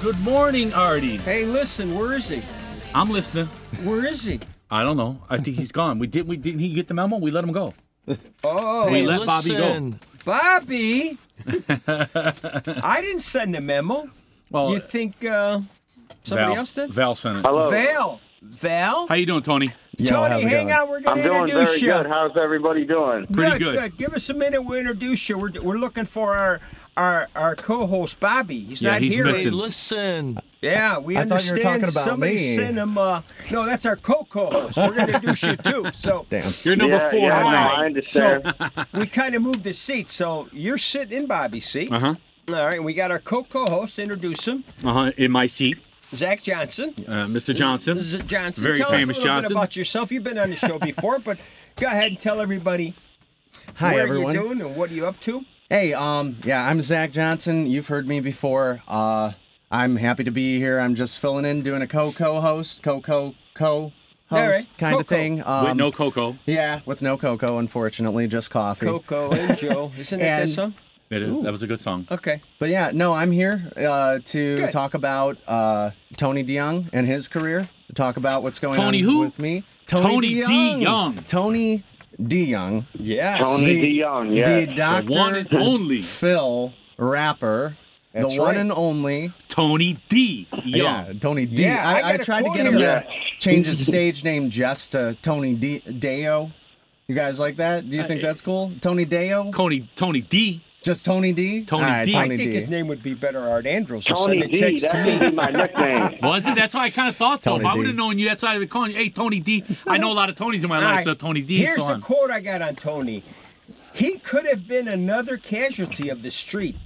Good morning, Artie. Hey, listen, where is he? I'm listening. Where is he? I don't know. I think he's gone. We did. We didn't. He get the memo. We let him go. Oh, we let Bobby go. Bobby. I didn't send the memo. Well, You think uh, somebody Val, else did? Val sent it. Hello. Val. Val. How you doing, Tony? Yo, Tony, how's it hang going? on. We're I'm going to doing introduce very you. good. How's everybody doing? Pretty good, good. Give us a minute. We'll introduce you. We're, we're looking for our our our co-host Bobby. He's Yeah, not he's here. missing. listen. Yeah, we I thought you understand. were talking about Somebody me. sent him. Uh, no, that's our co-host. We're going to introduce you too. So Damn. You're number yeah, four yeah, no. I understand. we kind of moved the seat. So you're sitting in Bobby's seat. Uh huh. All right, we got our co-co-host. Introduce him, Uh huh. In my seat, Zak Johnson. uh, Mr. Johnson. This is Johnson. Very tell famous us a little Johnson. bit about yourself. You've been on the show before, but go ahead and tell everybody Hi, where everyone. you doing and what are you up to. Hey, um, yeah, I'm Zak Johnson. You've heard me before. Uh, I'm happy to be here. I'm just filling in, doing a co-co-host, co-co-co-host All right, kind of thing. Um, With no cocoa. Yeah, with no cocoa, unfortunately, just coffee. Coco and Joe. Isn't that that And- song? It is. That was a good song. Okay. But yeah, no, I'm here uh, to Good. talk about uh, Tony DeYoung and his career. To talk about what's going Tony on who? with me. Tony DeYoung. Tony DeYoung. Yes. Tony The- DeYoung, yeah. The The Doctor one and only Phil rapper. That's the one right. and only. Tony D. Young. Yeah, Tony D. Yeah, I I, I tried to get him here. to change his stage name just to Tony D- Deo. You guys like that? Do you think that's cool? Tony Deo? Tony Tony D. Just Tony D? Tony All right, D. I Tony think D. his name would be better Art Andrews. So Tony send D, checks that to may me. be my nickname. Was it? That's why I kind of thought so. Tony if I D. would have known you, that's why I would call you. Hey, Tony D. I know a lot of Tonys in my All life, right, so Tony D. Here's so the on. quote I got on Tony. He could have been another casualty of the street.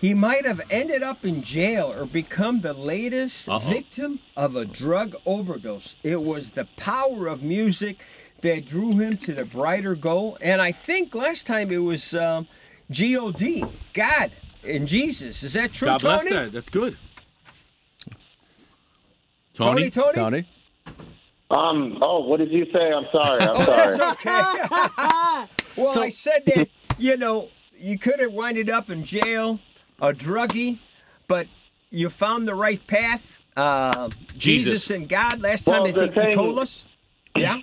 He might have ended up in jail or become the latest Uh-oh. victim of a drug overdose. It was the power of music that drew him to the brighter goal. And I think last time it was um, G-O-D, God and Jesus. Is that true, God bless Tony? that. That's good. Tony, Tony. Tony? Tony? Um, oh, what did you say? I'm sorry. I'm Oh, sorry. that's okay. well, So- I said that, you know, you could have winded up in jail, a druggie, but you found the right path. Uh, Jesus. Jesus. and God. Last time Well, I the think you told us. Yeah.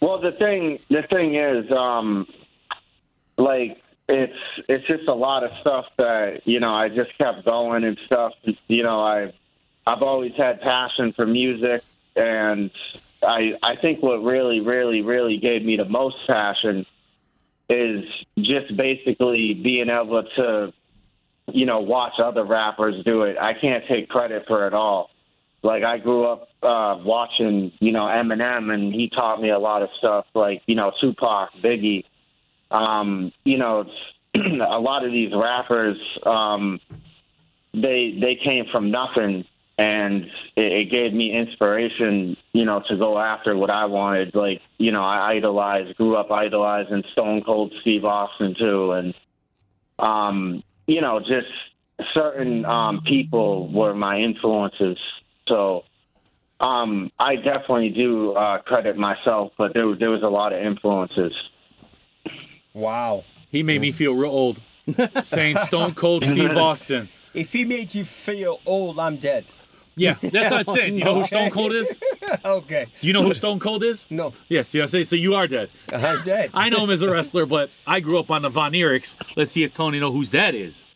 Well, the thing, the thing is, um, like it's it's just a lot of stuff that you know I just kept going and stuff. You know, I I've always had passion for music, and I I think what really, really, really gave me the most passion is just basically being able to, you know, watch other rappers do it. I can't take credit for it all. Like I grew up uh, watching, you know, Eminem, and he taught me a lot of stuff, like you know, Tupac, Biggie. Um, you know, a lot of these rappers, um, they they came from nothing, and it, it gave me inspiration, you know, to go after what I wanted. Like, you know, I idolized, grew up idolizing Stone Cold Steve Austin too, and um, you know, just certain um, people were my influences. So um, I definitely do uh, credit myself, but there there was a lot of influences. Wow. He made me feel real old. Saying Stone Cold Steve Austin. If he made you feel old, I'm dead. Yeah, that's what I said. You know who Stone Cold is? okay. You know who Stone Cold is? No, Yes, you know what I'm saying? So you are dead. I'm dead. I know him as a wrestler, but I grew up on the Von Erichs. Let's see if Tony know whose that is.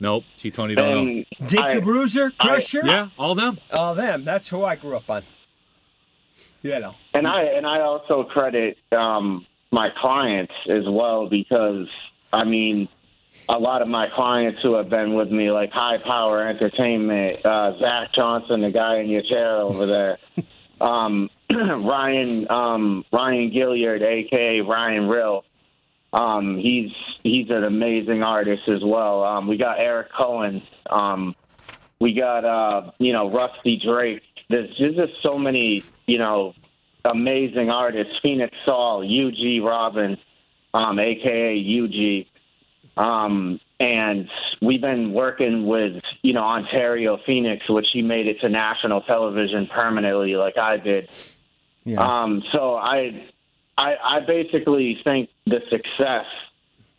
Nope, see Tony don't know. Dick I- the Bruiser, Crusher. Yeah, all them. All them. That's who I grew up on. Yeah, know. and I and I also credit um, my clients as well because I mean a lot of my clients who have been with me, like High Power Entertainment, uh, Zak Johnson, the guy in your chair over there, um, Ryan um, Ryan Gilliard, aka Ryan Rill. Um, he's he's an amazing artist as well. Um, we got Eric Cohen. Um, we got uh, you know Rusty Drake. There's, there's just so many you know amazing artists. Phoenix Saul, UG Robin, um, aka UG. Um, and we've been working with, you know, Ontario Phoenix, which he made it to national television permanently, like I did. Yeah. Um, so I, I, I basically think the success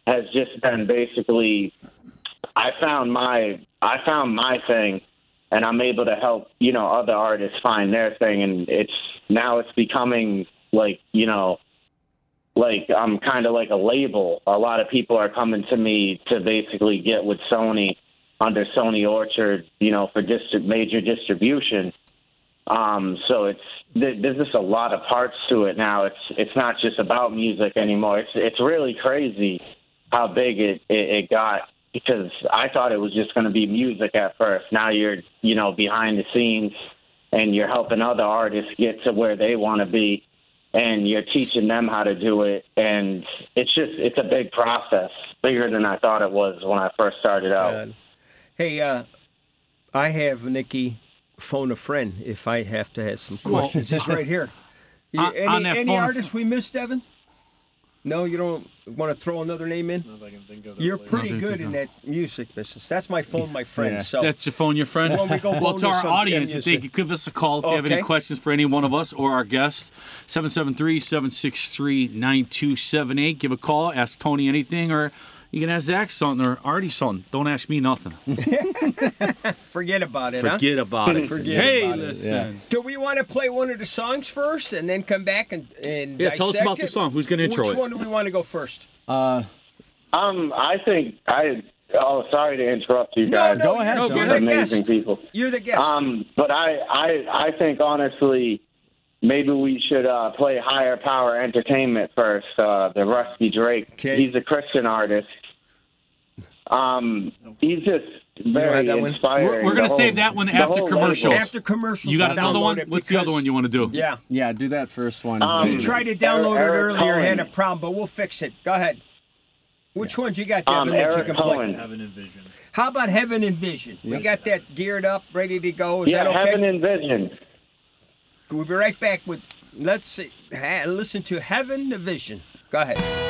has just been basically, I found my I found my thing, and I'm able to help you know other artists find their thing, and it's now it's becoming like you know like I'm kind of like a label. A lot of people are coming to me to basically get with Sony under Sony Orchard, you know, for distri- major distribution. Um, so it's there- there's just a lot of parts to it now. It's it's not just about music anymore. It's it's really crazy how big it it, it got because I thought it was just going to be music at first. Now you're you know behind the scenes and you're helping other artists get to where they want to be and you're teaching them how to do it and it's just it's a big process bigger than i thought it was when i first started out God. Hey, uh, I have Nicky phone a friend if I have to have some questions. it's right here. You- On- any any phone a artists we missed, Evan? No, you don't want to throw another name in? You're pretty Nothing good in that music business. That's my phone, my friend. Yeah. So That's your phone, your friend. Well, we go well, to our audience, if they music. could give us a call if they have any questions for any one of us or our guests, 773-763-9278. Give a call, ask Tony anything, or you can ask Zak something or Artie something. Don't ask me nothing. forget about it, huh? Forget about it. Forget hey, about it, listen. Do we want to play one of the songs first and then come back and, and Yeah, tell us dissect about the song. Who's gonna intro Which it? one do we want to go first? Uh, um i think i oh sorry to interrupt you guys no, Go ahead, you're, Joe. you're You're the amazing guest. people You're the guest. um but i i i think honestly maybe we should uh play higher power entertainment first uh the rusty drake Okay. he's a christian artist um he's just have very that inspiring We're- we're gonna The save whole- that one after whole commercials. label. After commercials, You got another one? What's the other one you want to do? Yeah. yeah, do that first one. Um, We tried to download Eric it earlier, Cohen. had a problem, but we'll fix it. Go ahead. Which ones you got, Devin, um that you can cohen play? Heaven and Visions. How about Heaven and Vision? We got that geared up, ready to go. Is yeah that okay? heaven and vision We'll be right back with, let's see, listen to Heaven and Vision. Go ahead.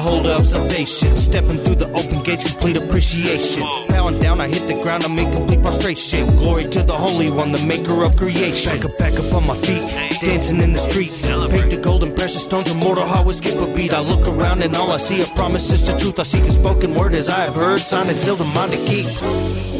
Holder of salvation. Stepping through the open gates, complete appreciation. Bowing down, I hit the ground, I'm in complete prostration. Glory to the Holy One, the maker of creation. Back up, back up on my feet, dancing in the street. Paint the golden precious stones, immortal, how we skip a beat. I look around and all I see are promises to truth. I seek a spoken word as I have heard, sign until the mind to keep.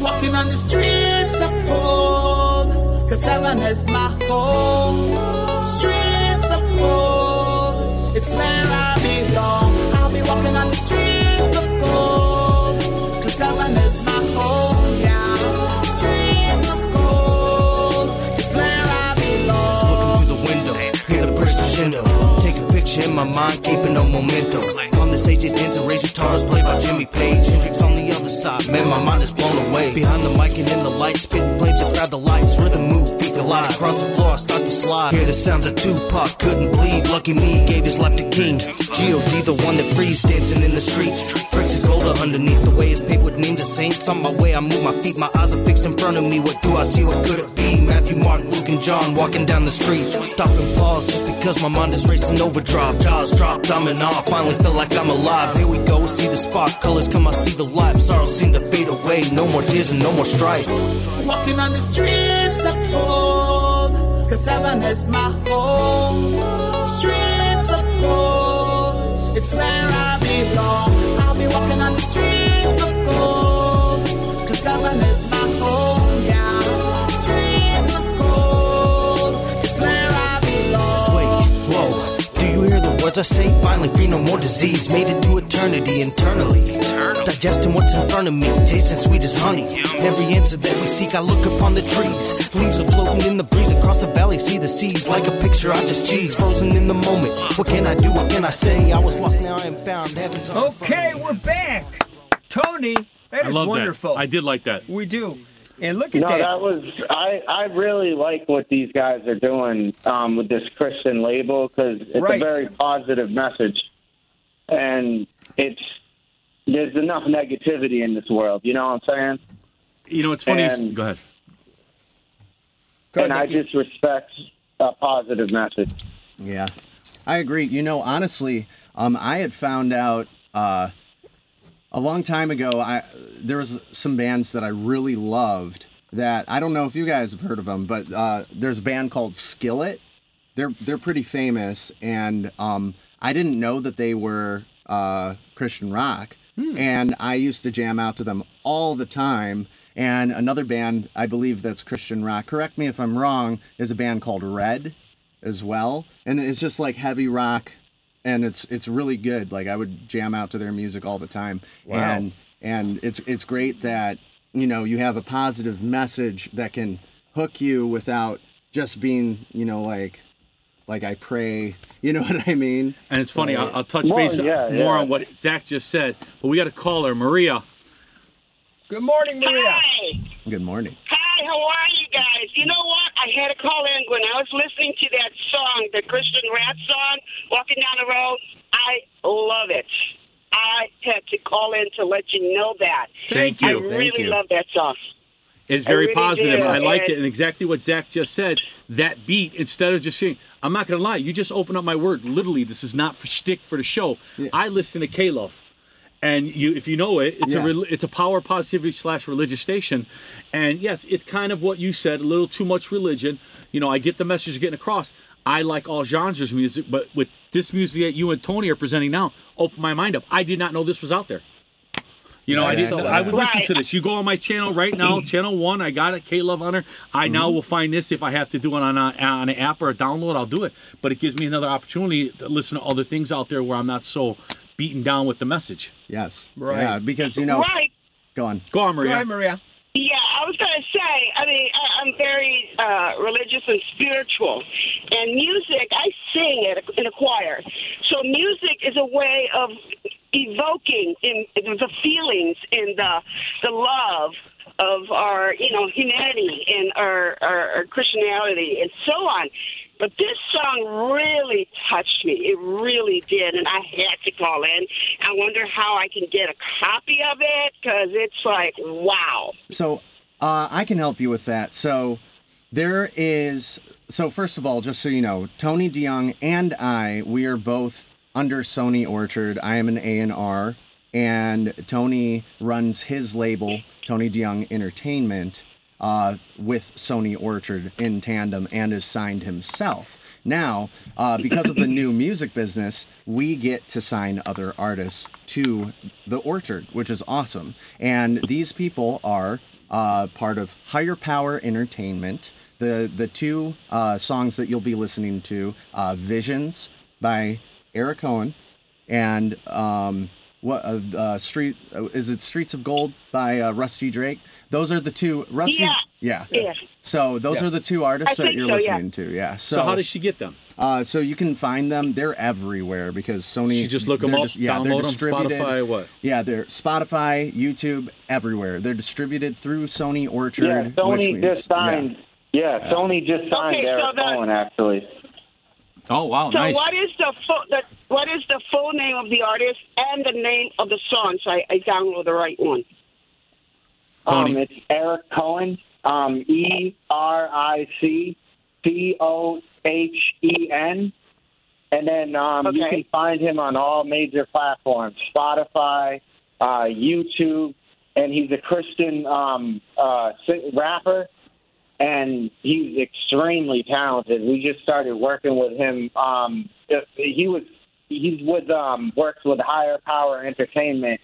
Walking on the streets of gold, cause heaven is my home. Streets of gold, it's where I belong. I'll be walking on the streets of gold, cause heaven is my home, yeah. Streets of gold, it's where I belong. Looking through the window, hear the praise crescendo. Take a picture in my mind, keeping no momentum. Stage, and raise guitars played by Jimmy Page. Hendrix on the other side, man, my mind is blown away. Behind the mic and in the light, spitting flames, the crowd the lights. Rhythm move, feet collide across the floor, I start to slide. Hear the sounds of Tupac, couldn't believe. Lucky me, gave his life to King. G.O.D. the one that frees, dancing in the streets. Bricks of gold underneath the way it's paved with names of saints. On my way, I move my feet, my eyes are fixed in front of me. What do I see? What could it be? Matthew, Mark, Luke, and John walking down the street. Stop and pause just because my mind is racing overdrive. Jaws dropped, I'm in awe. Finally feel like I'm alive. Here we go, see the spark, colors come, I see the light. Sorrows seem to fade away. No more tears and no more strife. Walking on the streets of gold, cause heaven is my home. Streets of gold, it's where I belong. I'll be walking on the streets of gold, cause heaven is words I say, finally free no more disease. Made it to eternity internally. Digesting what's in front of me, tasting sweet as honey. Every answer that we seek, I look upon the trees. Leaves are floating in the breeze across the valley, see the seas like a picture I just cheese. Frozen in the moment. What can I do? What can I say? I was lost, now I am found. Heaven's on Okay, we're back. Tony, that I is love wonderful. that. I did like that. We do. And look at No, that. that was I. I really like what these guys are doing um, with this Christian label because it's Right. a very positive message, and it's there's enough negativity in this world. You know what I'm saying? You know, it's funny. And- Go ahead. Go and ahead, I Nicky. just respect a positive message. Yeah, I agree. You know, honestly, um, I had found out uh, a long time ago. I there was some bands that I really loved that I don't know if you guys have heard of them, but uh, there's a band called Skillet. They're they're pretty famous, and um, I didn't know that they were uh, Christian rock. And I used to jam out to them all the time. And another band, I believe that's Christian rock. Correct me if I'm wrong. Is a band called Red as well, and it's just like heavy rock, and it's it's really good. Like I would jam out to their music all the time, Wow. and and it's it's great that you know you have a positive message that can hook you without just being you know like like I pray, you know what I mean? And it's funny. I'll, I'll touch Well, base yeah, more yeah. on what Zak just said, but we got a caller, Maria. Good morning, Maria. Hi. Good morning. Hi, how are you guys? You know what? I had to call in when I was listening to that song, the Christian rap song, Walking Down the Road. I love it. I had to call in to let you know that. Thank I you. Thank really you. love that song. It's I very really positive. did. I like And- it. And exactly what Zak just said, that beat, instead of just saying, I'm not going to lie, you just open up my word. Literally, this is not for shtick for the show. I listen to K-Love. And you, if you know it, it's Yeah. a rel- it's a power positivity slash religious station, and yes, it's kind of what you said, a little too much religion. You know, I get the message you're getting across. I like all genres of music, but with this music that you and Tony are presenting now, open my mind up. I did not know this was out there. You know, I didn't. I would listen to this. You go on my channel right now, channel one. I got it, K Love Hunter. I now will find this if I have to do it on a, on an app or a download. I'll do it. But it gives me another opportunity to listen to other things out there where I'm not so beaten down with the message. Yes. Right. Yeah, because you know, Right. go on. Go on, Maria. Go Maria. ahead, Maria. Yeah, I was going to say, I mean, I, I'm very uh, religious and spiritual. And music, I sing at a, in a choir. So music is a way of evoking in, in the feelings and the, the love of our, you know, humanity and our, our, our Christianity and so on. But this song really touched me. It really did, and I had to call in. I wonder how I can get a copy of it because it's like, wow. So uh, I can help you with that. So there is. So first of all, just so you know, Tony DeYoung and I, we are both under Sony Orchard. I am an A and R, and Tony runs his label, Tony DeYoung Entertainment, uh, with Sony Orchard in tandem, and is signed himself. Now, uh, because of the new music business, we get to sign other artists to the Orchard, which is awesome. And these people are uh, part of Higher Power Entertainment. The the two uh, songs that you'll be listening to, uh, Visions by Eric Cohen, and um, what uh, uh, Street uh, is it? Streets of Gold by uh, Rusty Drake. Those are the two. Rusty. Yeah. Yeah. Yeah. So those Yeah. are the two artists I that you're so, yeah. listening to. Yeah. So, So how does she get them? uh, so you can find them. They're everywhere because Sony. She just look them up, dis- yeah, they're download them, distributed- Spotify, what? Yeah, they're Spotify, YouTube, everywhere. They're distributed through Sony Orchard. Yeah, which Sony means- just signed. Yeah, Sony just signed Okay, so Eric the- Cohen actually. Oh wow, So nice. what is the full the, what is the full name of the artist and the name of the song? So I, I download the right one. Tony. Um, it's Eric Cohen. Um, E R I C C O H E N. And then um, you can find him on all major platforms Spotify, uh, YouTube, and he's a Christian um, uh, rapper. And he's extremely talented. We just started working with him. Um, he was he's with um, works with Higher Power Entertainment,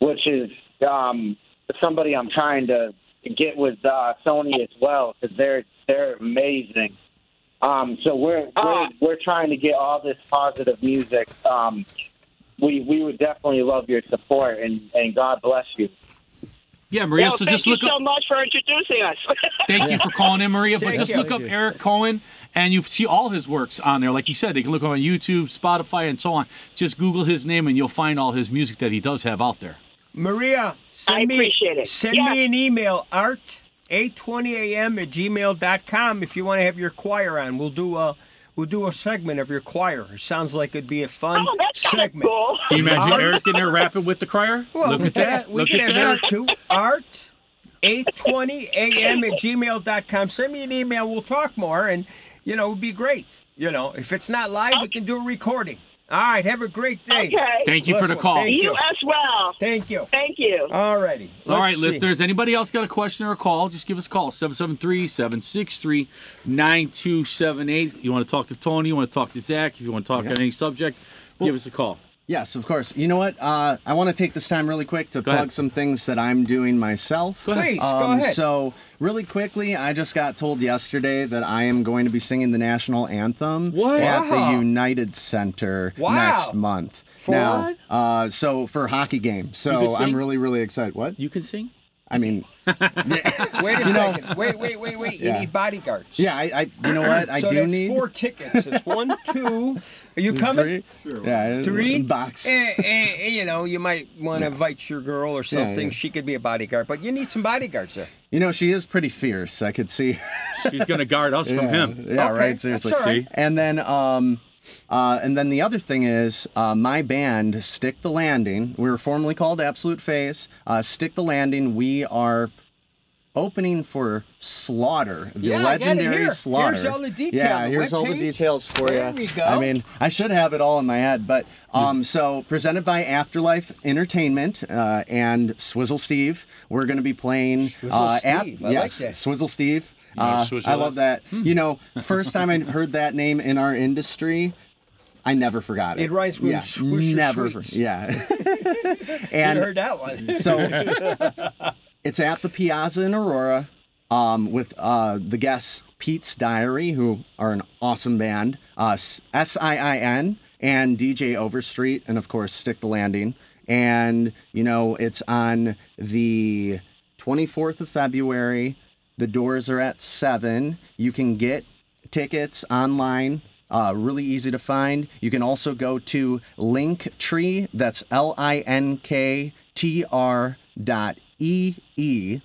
which is um, somebody I'm trying to get with uh, Sony as well because they're they're amazing. Um, so we're Ah. we're, we're trying to get all this positive music. Um, we we would definitely love your support, and and God bless you. Yeah, Maria. Well, so just look. thank you so up. much for introducing us. Thank you for calling in, Maria. But just look up Eric Cohen, and you see all his works on there. Like you said, they can look on YouTube, Spotify, and so on. Just Google his name, and you'll find all his music that he does have out there. Maria, send I me appreciate it. send Yeah. me an email, art 820am at gmail.com if you want to have your choir on. We'll do a we'll do a segment of your choir. It sounds like it'd be a fun oh, that's segment. cool. Can you imagine Art- Eric in there rapping with the crier? Well, look we at that. Can, we look can at have that. Eric too. Art 820 am at gmail.com. Send me an email. We'll talk more, and you know, it'd be great. You know, if it's not live, we oh. can do a recording. All right. Have a great day. Okay. Thank you for the Bless call. Thank You you. as well. Thank you. Thank you. All righty. All right, Let's see. listeners. Anybody else got a question or a call? Just give us a call 773 763 9278. You want to talk to Tony? You want to talk to Zak? If you want to talk on any subject, give us a call. Yes, of course. You know what? Uh, I want to take this time really quick to Go plug ahead. some things that I'm doing myself. Go ahead. Please, go Um, ahead. So, really quickly, I just got told yesterday that I am going to be singing the national anthem What? at Wow. the United Center Wow. next month. For now, uh, so for a hockey game. So I'm really, really excited. What? You can sing? I mean, Wait a second. Wait, wait, wait, wait. You Yeah. need bodyguards. yeah, I, I you know what? I so do that's need four tickets. It's one, two. Are you coming? three. Yeah, Three. box. Eh, eh, eh, you know, you might want to invite your girl or something. yeah. She could be a bodyguard, but you need some bodyguards there. You know, she is pretty fierce. I could see. She's going to guard us from him. Yeah, Okay, right. that's Seriously. all right. And then, um, uh, and then the other thing is, uh, my band, Stick the Landing. We were formerly called Absolute Phase. Uh, Stick the Landing. We are opening for Slaughter, the Yeah, I got it legendary here. Slaughter. Here's all the detail, Yeah, here's all the details for There you. we go. I mean, I should have it all in my head, but um, so presented by Afterlife Entertainment uh, and Swizzle Steve. We're going to be playing Swizzle uh, Steve, like yes, that. Swizzle Steve. Know what Uh, I love is? that. You know, first time I heard that name in our industry, I never forgot it. It rhymes with yeah, Swisher never. Sweets. Yeah. You and heard that one. so it's at the Piazza in Aurora um, with uh, the guests Pete's Diary, who are an awesome band, uh, S I I N, and DJ Overstreet, and of course Stick the Landing. And you know it's on the 24th of February. The doors are at seven. You can get tickets online. Uh, really easy to find. You can also go to Linktree. That's L I N K T R dot E E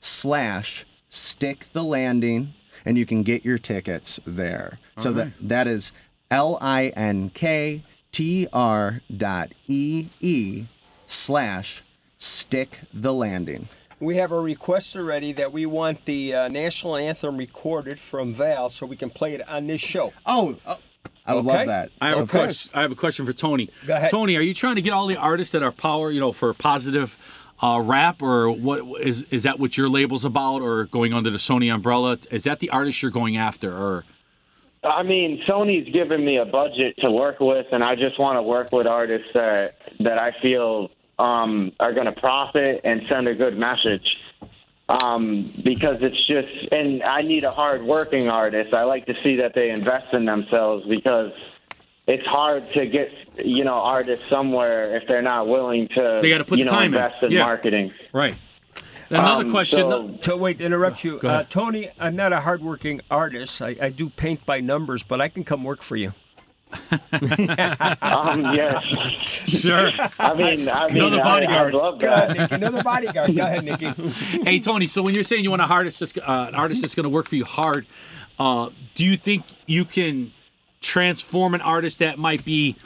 slash stick the landing, and you can get your tickets there. so that that is L I N K T R dot E E slash stick the landing. We have a request already that we want the uh, national anthem recorded from Val so we can play it on this show. Oh, oh, I would Okay. love that. I have Okay. a question. I have a question for Tony. Go ahead. Tony, are you trying to get all the artists that are power, you know, for positive uh, rap, or what is is that what your label's about, or going under the Sony umbrella? Is that the artist you're going after, or I mean, Sony's given me a budget to work with, and I just want to work with artists that that I feel um, are going to profit and send a good message. Um, because it's just, and I need a hard-working artist. I like to see that they invest in themselves because it's hard to get, you know, artists somewhere if they're not willing to, They gotta put you the know, time in. invest in Yeah. marketing. right? Another Um, question. so- To wait, interrupt you, uh. Tony. I'm not a hardworking artist. I, I do paint by numbers, but I can come work for you. Um, yes. sure. I mean, I mean, Another bodyguard. I love Go ahead, that. Nicky. Another bodyguard. Go ahead, Nicky. hey Tony, so when you're saying you want an artist that's uh, an artist that's going to work for you hard, uh, do you think you can transform an artist that might be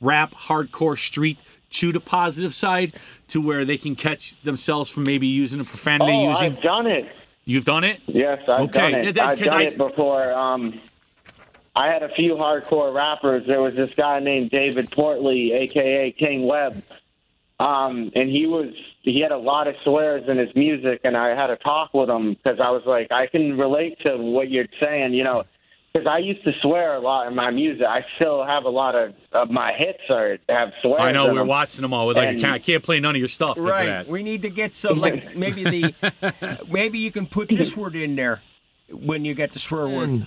rap, hardcore, street to the positive side, to where they can catch themselves from maybe using a profanity Oh, using? I've done it. You've done it. Yes, I've Okay, done it. that- I've 'cause done I- it before. Um, I had a few hardcore rappers. There was this guy named David Portley, aka King Webb, um, and he was he had a lot of swears in his music, and I had a talk with him because I was like, I can relate to what you're saying, you know. Because I used to swear a lot in my music. I still have a lot of, of my hits are have swears. I know in we're them. watching them all. We're like, I can't, I can't play none of your stuff because of Right. that. We need to get some like maybe the maybe you can put this word in there when you get the swear word.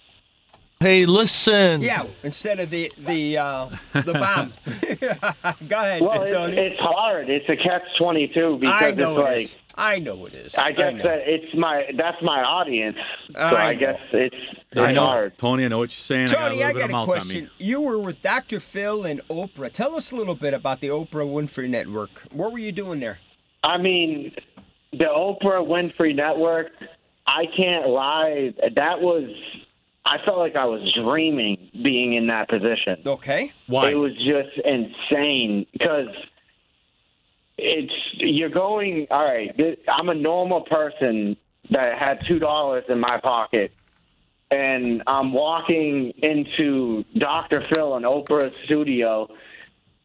Hey, listen. Yeah, instead of the the uh, the bomb. Go ahead, Well, Tony. it's, it's hard. It's a catch twenty two because I know it's it like is. I know it is. I guess know. that it's my that's my audience. So I I, guess it's it's I know, hard. Tony. I know what you're saying. Tony, I I got a got a mouth on me. question. You were with Dr. Phil and Oprah. Tell us a little bit about the Oprah Winfrey Network. What were you doing there? I mean, the Oprah Winfrey Network. I can't lie. That was. I felt like I was dreaming being in that position. Okay. Why? It was just insane because it's you're going. All right, I'm a normal person that had two dollars in my pocket, and I'm walking into Dr. Phil and Oprah's studio.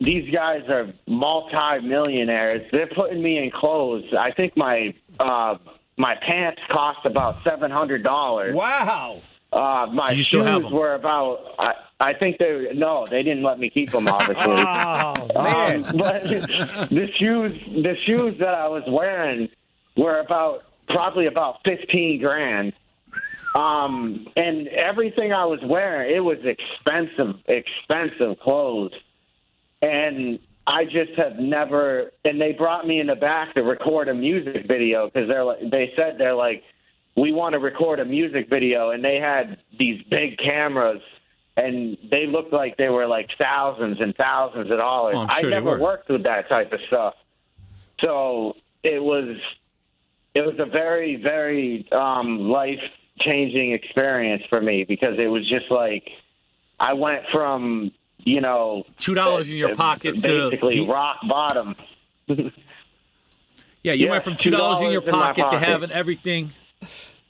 These guys are multi-millionaires. They're putting me in clothes. I think my uh, my pants cost about seven hundred dollars. Wow. Uh, my Do you still shoes have 'em? were about. I, I think they no, they didn't let me keep them. Obviously, Oh, man. um, but the shoes, the shoes that I was wearing were about probably about fifteen grand. Um, and everything I was wearing, it was expensive, expensive clothes. And I just have never. And they brought me in the back to record a music video because they're like, they said they're like, we want to record a music video, and they had these big cameras. And they looked like they were like thousands and thousands of dollars. Oh, sure I never worked with that type of stuff, so it was it was a very very um, life changing experience for me because it was just like I went from you know Two dollars in your pocket to basically the- rock bottom. Yeah, you Yeah, went from two dollars in your $2 in pocket, to having everything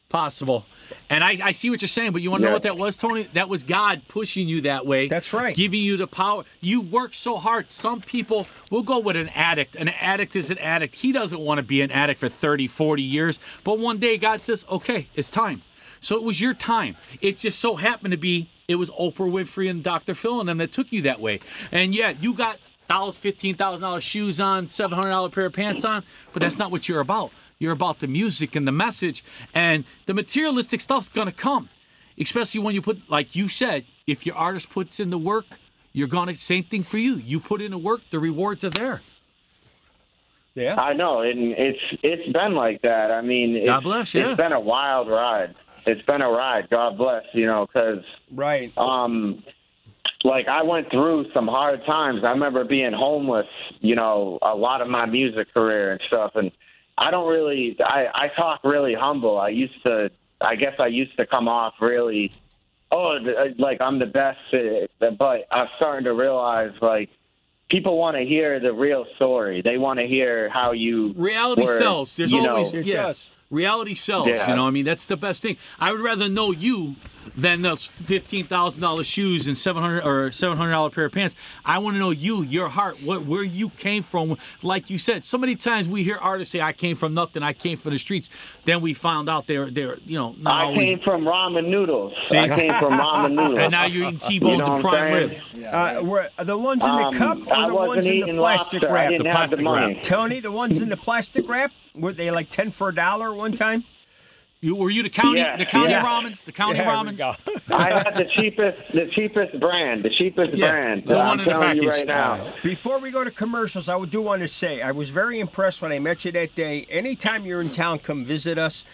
possible. And I, I see what you're saying, but you want to know what that was, Tony? That was God pushing you that way. That's right. Giving you the power. You've worked so hard. Some people will go with an addict. An addict is an addict. He doesn't want to be an addict for 30, 40 years. But one day God says, okay, it's time. So it was your time. It just so happened to be it was Oprah Winfrey and Dr. Phil and them that took you that way. And yeah, you got dollars, fifteen thousand dollars shoes on, seven hundred dollar pair of pants on, but that's not what you're about. You're about the music and the message, and the materialistic stuff's gonna come, especially when you put, like you said, if your artist puts in the work, you're gonna same thing for you. You put in the work, the rewards are there. Yeah. I know, and it's it's been like that. I mean, it's, God bless, yeah. It's been a wild ride. It's been a ride. God bless, you know, because Right. um, like I went through some hard times. I remember being homeless, you know, a lot of my music career and stuff. And I don't really, I, I talk really humble. I used to, I guess I used to come off really, oh, like I'm the best. uh, But I'm starting to realize, like, people want to hear the real story. They want to hear how you Reality were, sells. There's you know, always It yeah. Does. Reality sells. Yeah. You know, I mean that's the best thing. I would rather know you than those fifteen thousand dollars shoes and seven hundred or seven hundred dollar pair of pants. I want to know you, your heart, what where you came from. Like you said, so many times we hear artists say, "I came from nothing. I came from the streets." Then we found out they're they're you know not I always. came from ramen noodles. I came from ramen noodles. and now you're eating T-bones You know and prime I'm rib. saying? Uh, were the ones in the Um, cup I or the ones in the plastic lobster. Wrap? The have the wrap. Tony, the ones in the plastic wrap were they like ten for a dollar one time? You, were you the county Yeah, the county yeah. ramens? The county There we ramens? I had the cheapest, the cheapest brand, the cheapest Yeah, brand. the one I'm in the telling you package. right now. Before we go to commercials, I do want to say I was very impressed when I met you that day. Anytime you're in town, come visit us.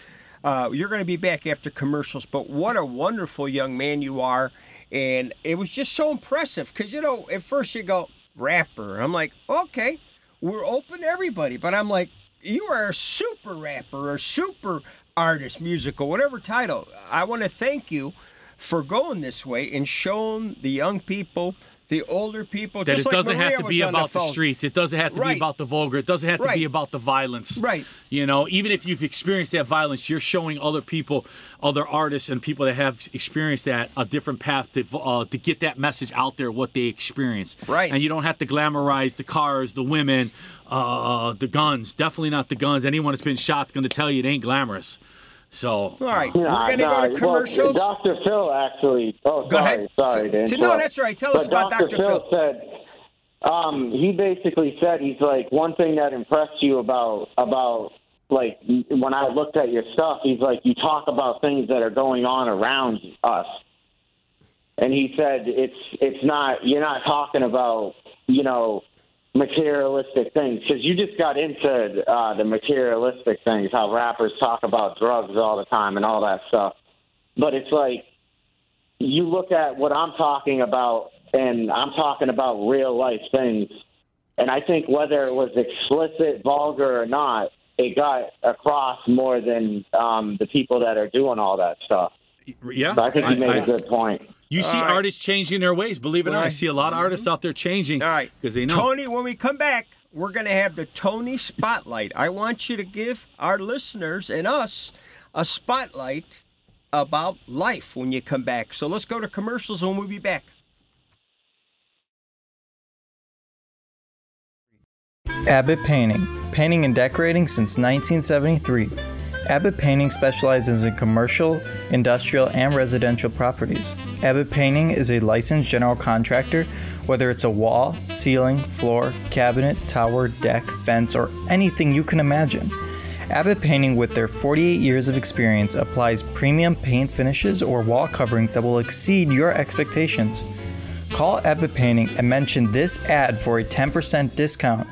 Uh, you're going to be back after commercials, but what a wonderful young man you are. And it was just so impressive because, you know, at first you go, rapper. I'm like, okay, we're open to everybody. But I'm like, you are a super rapper or super artist, musical, whatever title. I want to thank you for going this way and showing the young people, the older people, That just it like doesn't Maria have to be about the, phone. streets. It doesn't have to Right. be about the vulgar. It doesn't have to Right. be about the violence. Right. You know, even if you've experienced that violence, you're showing other people, other artists, and people that have experienced that a different path to uh, to get that message out there, what they experienced. Right. And you don't have to glamorize the cars, the women, uh, the guns. Definitely not the guns. Anyone that's been shot's going to tell you it ain't glamorous. So. All right, Nah, we're going to nah, go to commercials. Well, Dr. Phil actually. Oh, Go sorry, ahead. sorry. to S- no, that's right. Tell us about Dr. Phil. said. Um, he basically said he's like one thing that impressed you about about like when I looked at your stuff. He's like you talk about things that are going on around us. and he said it's it's not you're not talking about you know materialistic things because you just got into uh, the materialistic things, how rappers talk about drugs all the time and all that stuff. But it's like you look at what I'm talking about, and I'm talking about real life things. And I think whether it was explicit, vulgar, or not, it got across more than um, the people that are doing all that stuff. Yeah, So I think he made I- a good point. You see All right. artists changing their ways. Believe it or not, I see a lot of artists mm-hmm. out there changing. All right. because they know. Tony, when we come back, we're going to have the Tony Spotlight. I want you to give our listeners and us a spotlight about life when you come back. So let's go to commercials and we'll be back. Abbott Painting, painting and decorating since 1973. Abbott Painting specializes in commercial, industrial, and residential properties. Abbott Painting is a licensed general contractor, whether it's a wall, ceiling, floor, cabinet, tower, deck, fence, or anything you can imagine. Abbott Painting, with their 48 years of experience, applies premium paint finishes or wall coverings that will exceed your expectations. Call Abbott Painting and mention this ad for a 10% discount.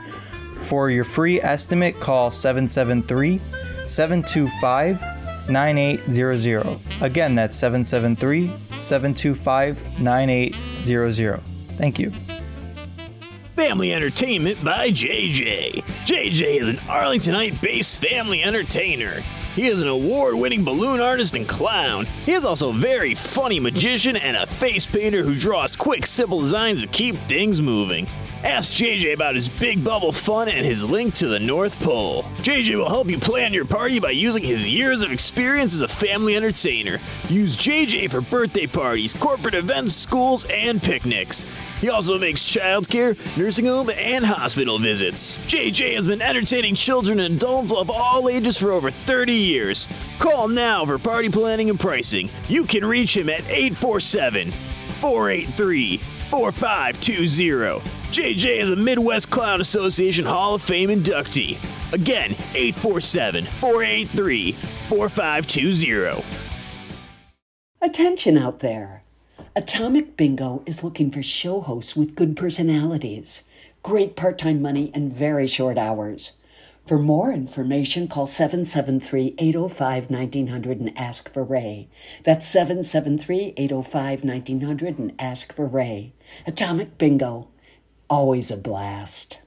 For your free estimate, call 773 725 9800. Again, that's 773 725 9800. Thank you. Family Entertainment by JJ. JJ is an Arlington Heights based family entertainer. He is an award winning balloon artist and clown. He is also a very funny magician and a face painter who draws quick, simple designs to keep things moving. Ask JJ about his big bubble fun and his link to the North Pole. JJ will help you plan your party by using his years of experience as a family entertainer. Use JJ for birthday parties, corporate events, schools, and picnics. He also makes childcare, nursing home, and hospital visits. JJ has been entertaining children and adults of all ages for over 30 years. Call now for party planning and pricing. You can reach him at 847 483 4520. JJ is a Midwest Clown Association Hall of Fame inductee. Again, 847 483 4520. Attention out there. Atomic Bingo is looking for show hosts with good personalities, great part time money, and very short hours. For more information, call 773 805 1900 and ask for Ray. That's 773 805 1900 and ask for Ray. Atomic Bingo. Always a blast.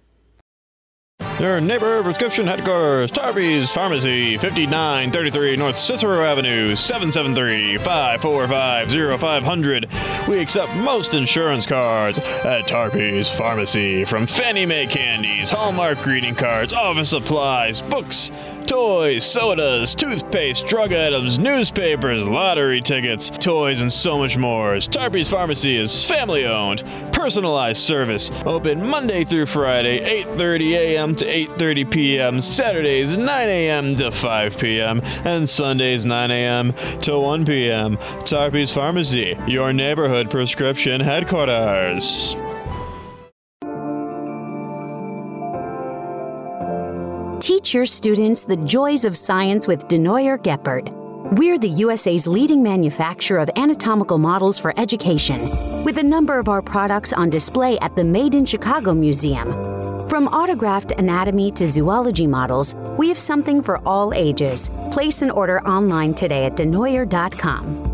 Your neighbor prescription headquarters, Tarby's Pharmacy, 5933 North Cicero Avenue, 773-545-0500. We accept most insurance cards at Tarby's Pharmacy, from Fannie May candies, Hallmark greeting cards, office supplies, books, toys, sodas, toothpaste, drug items, newspapers, lottery tickets, toys, and so much more. Tarby's Pharmacy is family owned, personalized service, open Monday through Friday, 8:30 a.m. to 8:30 p.m., Saturdays 9 a.m. to 5 p.m., and Sundays 9 a.m. to 1 p.m. Tarby's Pharmacy, your neighborhood prescription headquarters. Teach your students the joys of science with Denoyer Geppert. We're the USA's leading manufacturer of anatomical models for education, with a number of our products on display at the Made in Chicago Museum. From autographed anatomy to zoology models, we have something for all ages. Place an order online today at denoyer.com.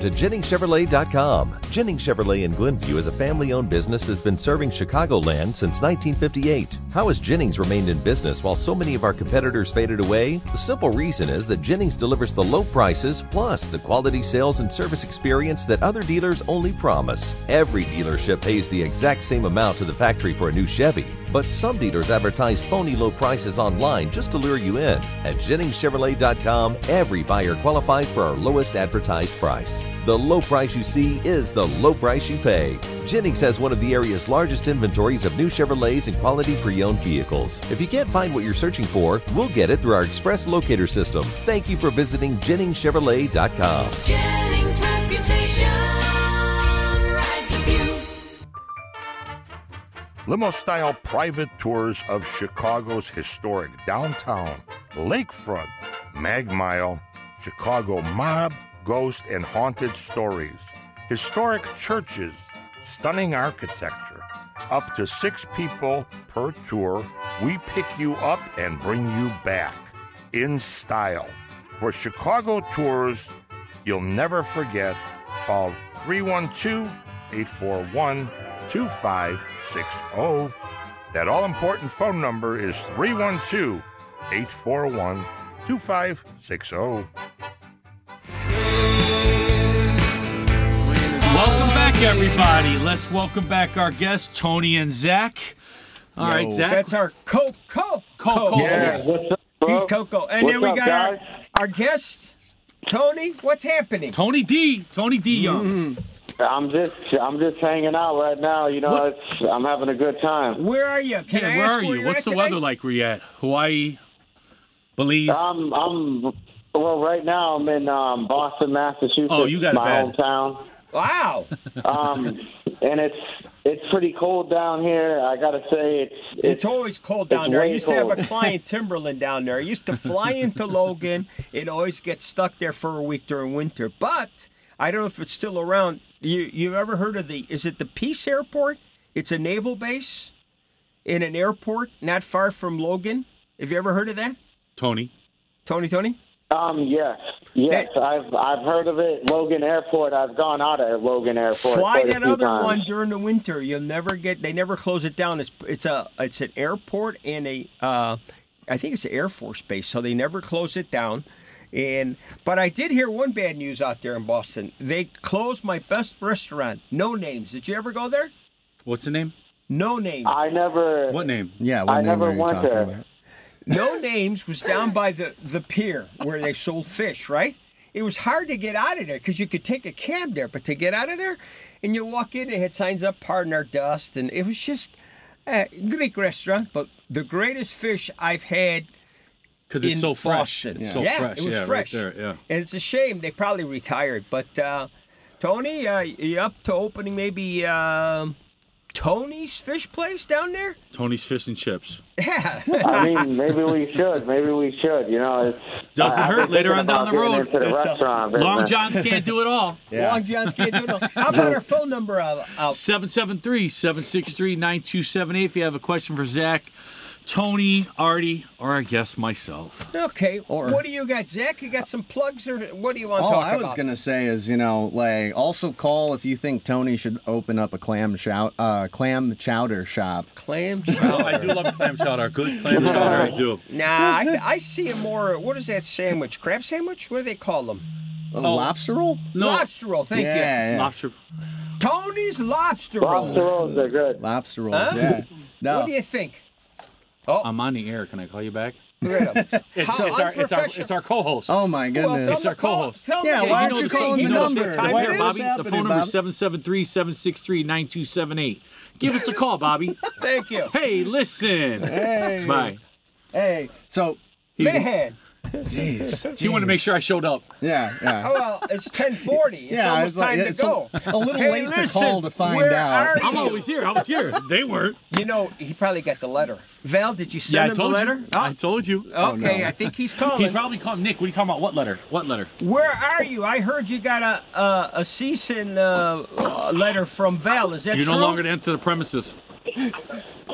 to JenningsChevrolet.com. Jennings Chevrolet in Glenview is a family owned business that's been serving Chicagoland since 1958. How has Jennings remained in business while so many of our competitors faded away? The simple reason is that Jennings delivers the low prices plus the quality sales and service experience that other dealers only promise. Every dealership pays the exact same amount to the factory for a new Chevy. But some dealers advertise phony low prices online just to lure you in. At JenningsChevrolet.com, every buyer qualifies for our lowest advertised price. The low price you see is the low price you pay. Jennings has one of the area's largest inventories of new Chevrolets and quality pre owned vehicles. If you can't find what you're searching for, we'll get it through our express locator system. Thank you for visiting JenningsChevrolet.com. Jennings' reputation limo style private tours of Chicago's historic downtown, lakefront, mag mile, Chicago mob, ghost, and haunted stories, historic churches, stunning architecture. Up to six people per tour, we pick you up and bring you back in style. For Chicago tours you'll never forget, call 312 841 2560. That all important phone number is 312 841 2560. Welcome back, everybody. Let's welcome back our guests, Tony and Zak. All right, Yo, Zak. That's our Coco. Coco. Yeah, what's up, bro? Coco. And What's then we up, got guys? our, our guest, Tony. What's happening? Tony D. Tony D. Young. I'm just I'm just hanging out right now. You know, it's I'm having a good time. Where are you? Can yeah, I where ask are you? What's the today? weather like where you at? Hawaii, Belize. I'm I'm well right now. I'm in um, Boston, Massachusetts. Oh, you got my bad. hometown. Wow. Um, and it's it's pretty cold down here. I gotta say, it's It's always cold down there. I way used to have a client, Timberland, down there. I used to fly into Logan It always gets stuck there for a week during winter. But I don't know if it's still around. You you ever heard of the? Is it the Pease Airport? It's a naval base in an airport not far from Logan. Have you ever heard of that? Tony. Tony, Tony. Um, yes, yes, I've I've heard of it. Logan Airport. I've gone out at Logan Airport. Fly that other times. one during the winter. You'll never get. They never close it down. It's it's a it's an airport and a uh, I think it's an Air Force base, so they never close it down. And but I did hear one bad news out there in Boston. They closed my best restaurant. No names. Did you ever go there? What's the name? No name. I never. What name? Yeah, I never went there. No names was down by the the pier where they sold fish. Right. It was hard to get out of there because you could take a cab there, but to get out of there, and you walk in, it had signs up, "Pardon our dust," and it was just a Greek restaurant, but the greatest fish I've had. 'Cause it's in so fresh. Boston. It's so yeah, fresh. It was Yeah, right fresh. there, yeah. And it's a shame they probably retired. But uh, Tony, uh, you up to opening maybe um, Tony's Fish Place down there? Tony's Fish and Chips. Yeah. I mean, maybe we should. Maybe we should. You know, it's Doesn't I- hurt later on down the road. The It's a- Long. Johns can't do it all. Long John's can't do it all. How about our phone number out? out? 773 763 9278 if you have a question for Zak, Tony, Artie, or I guess myself. Okay. Or what do you got, Zak? You got some plugs, or what do you want to talk about? All I was about? gonna say is, you know, like also call if you think Tony should open up a clam shout, uh, clam chowder shop. Clam Oh, I do love clam chowder. Good clam chowder, I do. Nah, I, I see it more. What is that sandwich? Crab sandwich? What do they call them? A lobster roll? No. Lobster roll. Thank Yeah, you. yeah. Lobster. Tony's lobster roll. Lobster rolls are good. Lobster rolls, Huh? yeah. No. What do you think? Oh. I'm on the air. Can I call you back? It's, How it's, our, it's, our, it's our co-host. Oh my Well, goodness. tell It's our to call- co-host. Tell him Yeah, to- why you don't know you the call he the knows number? time Right it here, is. Bobby. The happening, phone number Bob? is 773 763 9278. Give us a call, Bobby. Thank you. Hey, listen. Hey. Bye. Hey, so Man. Jeez. You want to make sure I showed up. Yeah, yeah. Oh, well, it's 1040. It's Yeah, almost it's like- time it's to a- go. a little Hey, late to call to find where out. Are I'm you? always here. I was here. They weren't. You know, he probably got the letter. Val, did you Yeah, I send him the told letter? you. I told you. Oh, okay, I think he's calling. He's probably calling Nick. What are you talking about? What letter? What letter? Where are you? I heard you got a a, a cease and uh, uh, letter from Val. Is that true? You're no longer to enter the premises.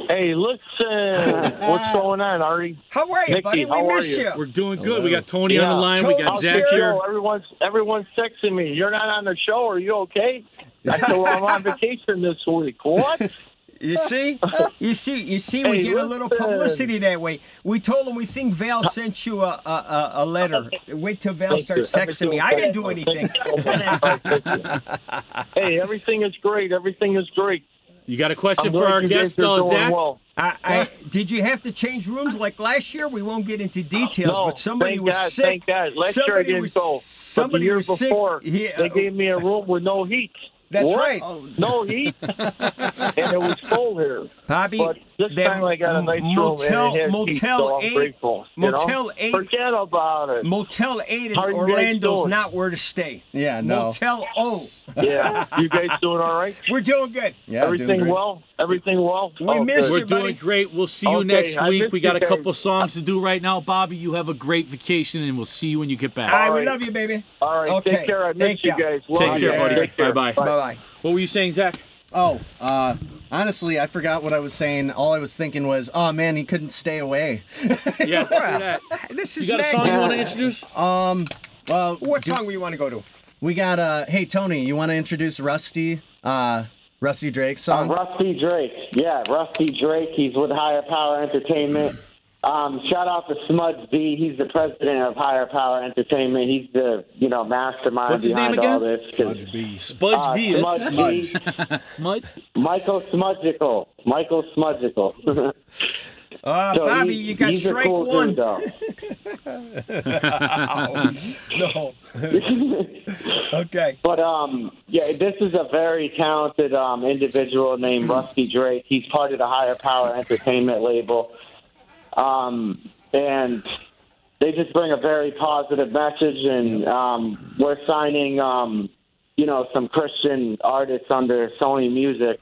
Hey, listen. Uh, what's going on, Artie? How are you, Nicky, buddy? We how are missed you? you. We're doing good. We got Tony on the line. we got How's Zak here. Everyone's everyone's texting me. You're not on the show. Are you okay? I said, well, I'm on vacation this week. What? You see, you see, you see. We Hey, get a little publicity that way. We told him we think Val sent you a a, a, a letter. Wait till Val Thank you. starts texting me. I didn't do anything. hey, everything is great. Everything is great. You got a question I'm for our you guest, uh, Zak? well. I, I, did you have to change rooms like last year? We won't get into details, No, but somebody thank was God, sick. Thank God. Last year I didn't was, go. Somebody the year was before, sick. Yeah. they gave me a room with no heat. That's What? right. No heat, and it was full here. Bobby, but this that time I got a nice Motel- room and it has heat, Motel so I'm eight- grateful. you know? Eight- Forget about it. Motel 8 in How you Orlando's not where to stay. Yeah, no. Motel O. Yeah, you guys doing all right? We're doing good. Yeah, Everything well? Everything well? We Oh, missed good. We're doing great. We'll see you Okay, next I week. We got a guys. couple songs to do right now. Bobby, you have a great vacation, and we'll see you when you get back. All right, we love you, baby. All right, Okay, take care. I miss thank you guys. Love Take you. care, buddy. Take care. Bye bye. Bye-bye. What were you saying, Zak? Oh, uh, honestly, I forgot what I was saying. All I was thinking was, oh man, he couldn't stay away. Yeah, do that. This You is got a Maggie. song you want to introduce? Um, well, What do- song do you want to go to? We got uh, hey Tony, you want to introduce Rusty, uh, Rusty Drake's Uh, song? Rusty Drake. Yeah, Rusty Drake. He's with Higher Power Entertainment. Um, shout out to Smuds B. He's the president of Higher Power Entertainment. He's the you know mastermind What's his name behind all again? this. 'cause, Spudge uh, B. That's Smudge B. Smudge. Michael Smudgical. Michael Smudgical. Uh, So Bobby, he- you got he's strike cool one. Dude, no. okay. But um, yeah, this is a very talented um, individual named Rusty Drake. He's part of the Higher Power Entertainment label, um, and they just bring a very positive message. And um, we're signing, um, you know, some Christian artists under Sony Music,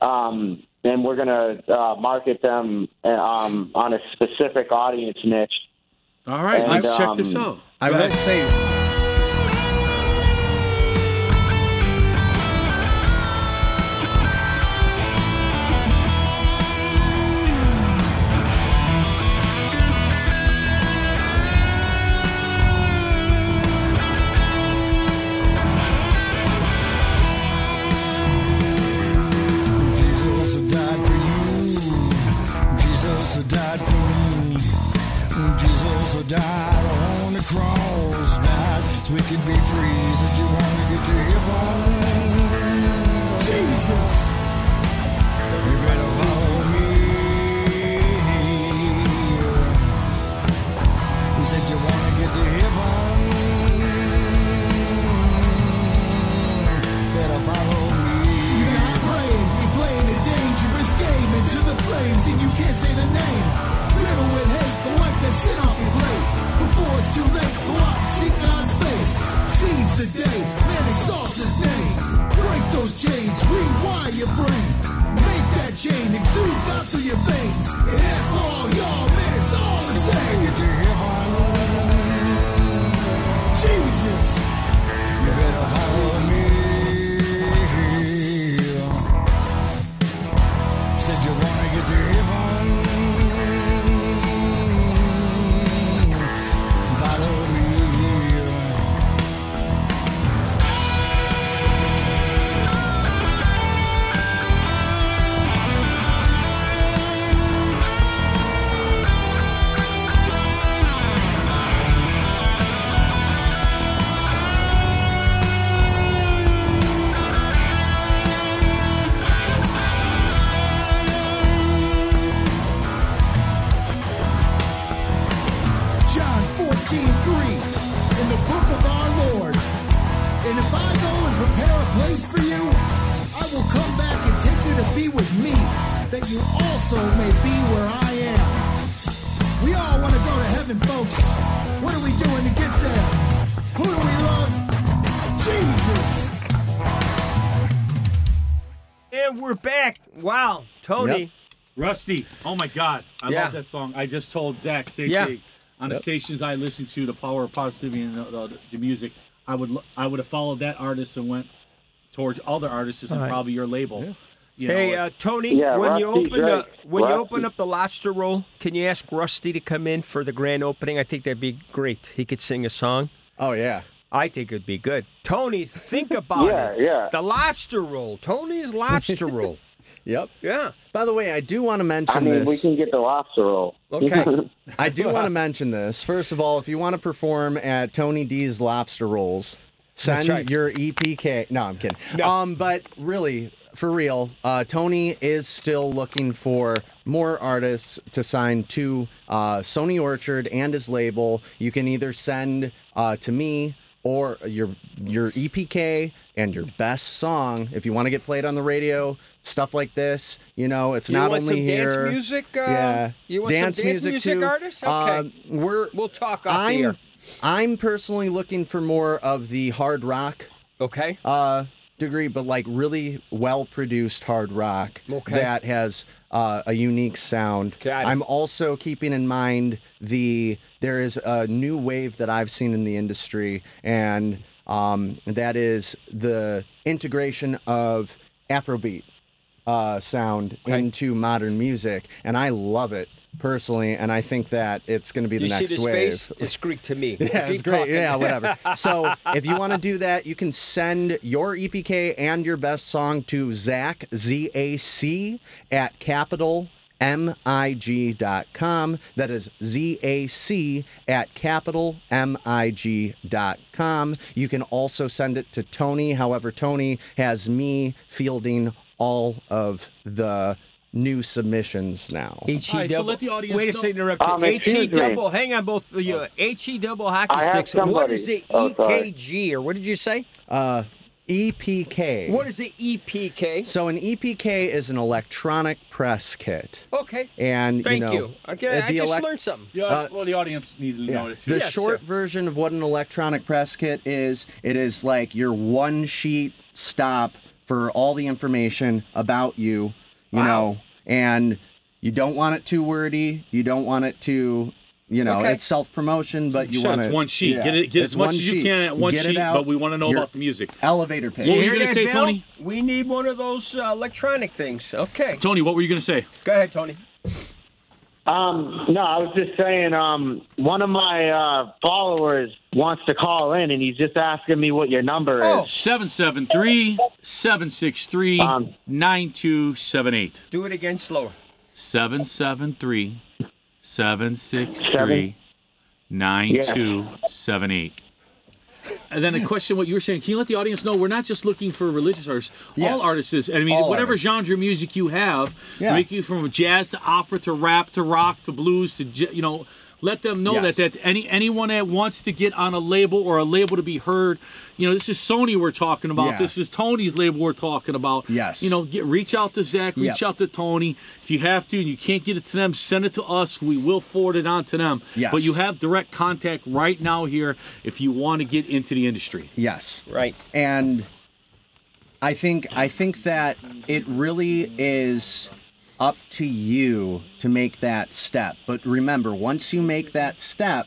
um, and we're gonna uh, market them uh, um, on a specific audience niche. All right, And, let's check this um, out. I will say, the and you can't say the name. Riddle with hate, the wipe that sin off your plate. Before it's too late, go out and seek God's face. Seize the day, man exalt his name. Break those chains, rewire your brain. Make that chain exude out through your veins. And as for all y'all, man, it's all the same. Jesus. Rusty. Oh my God, I Yeah. love that song. I just told Zak same Yeah. thing. on the stations I listen to, the power of positivity and the, the, the music. I would I would have followed that artist and went towards other artists and All right. probably your label. You hey, know, uh, Tony, Yeah, when you Rusty open the, Drake. when you open up the lobster roll, can you ask Rusty to come in for the grand opening? I think that'd be great. He could sing a song. Oh yeah. I think it'd be good. Tony, think about Yeah, it. yeah. The lobster roll. Tony's lobster roll. Yep. Yeah. By the way, I do want to mention I mean, this. we can get the lobster roll. Okay. I do want to mention this. First of all, if you want to perform at Tony D's Lobster Rolls, send right. your EPK. No, I'm kidding. Um, but really, for real, uh, Tony is still looking for more artists to sign to uh, Sony Orchard and his label. You can either send uh, to me or your your EPK and your best song. If you want to get played on the radio, stuff like this, you know, it's You not want only some here. dance music? Uh, yeah, You want dance some dance music, music, too. artists? Okay. Um, we're we'll talk off the I'm air. I'm personally looking for more of the hard rock. Okay. Uh, degree, but like really well produced hard rock Okay. that has uh, a unique sound. I'm also keeping in mind the there is a new wave that I've seen in the industry, and um, that is the integration of Afrobeat uh, sound into modern music, and I love it personally, and I think that it's going to be the you next see this wave. face? It's Greek to me. Yeah, it's great. talking. Yeah, whatever. So if you want to do that, you can send your EPK and your best song to Zak Z A C at capital MIG.com. That is Z A C at capital MIG.com. You can also send it to Tony. However, Tony has me fielding all of the new submissions now. H All E right, double. let Wait a second, interrupt you. Um, H E excuse me. double. Hang on, both of you. H E double hockey I have sticks. What somebody. is the Oh. EKG or what did you say? Uh, EPK. What is the E EPK? So an EPK is an electronic press kit. Okay. And Thank you know, you. Okay, uh, I the just elec- learned something. Yeah, Uh, well, the audience needs to Yeah. know it too. The Yes, short sir. version of what an electronic press kit is, it is like your one sheet stop for all the information about you, you Wow. know, and you don't want it too wordy, you don't want it too, you know, Okay. it's self promotion, but you Sure, want it's it, one sheet. yeah, get it, get it's as much as you sheet. can at one Get sheet, but we want to know your about the music. elevator pitch. What were you hear gonna say, Val? Tony? We need one of those uh, electronic things. Okay. Tony, what were you going to say? Go ahead, Tony. Um, no, I was just saying. Um, one of my uh, followers wants to call in, and he's just asking me what your number Oh. is. 773 763 9278. Do it again slower. 773 763 9278. And then a question, what you were saying, can you let the audience know we're not just looking for religious artists, Yes. all artists is. I mean, All whatever artists. genre of music you have, Yeah. make you from jazz to opera to rap to rock to blues to, you know, let them know Yes. that, that any anyone that wants to get on a label or a label to be heard, you know, this is Sony we're talking about. Yeah. This is Tony's label we're talking about. Yes. You know, get reach out to Zak, reach Yep. out to Tony. If you have to and you can't get it to them, send it to us. We will forward it on to them. Yes. But you have direct contact right now here if you want to get into the industry. Yes. Right. And I think I think that it really is up to you to make that step. But remember, once you make that step,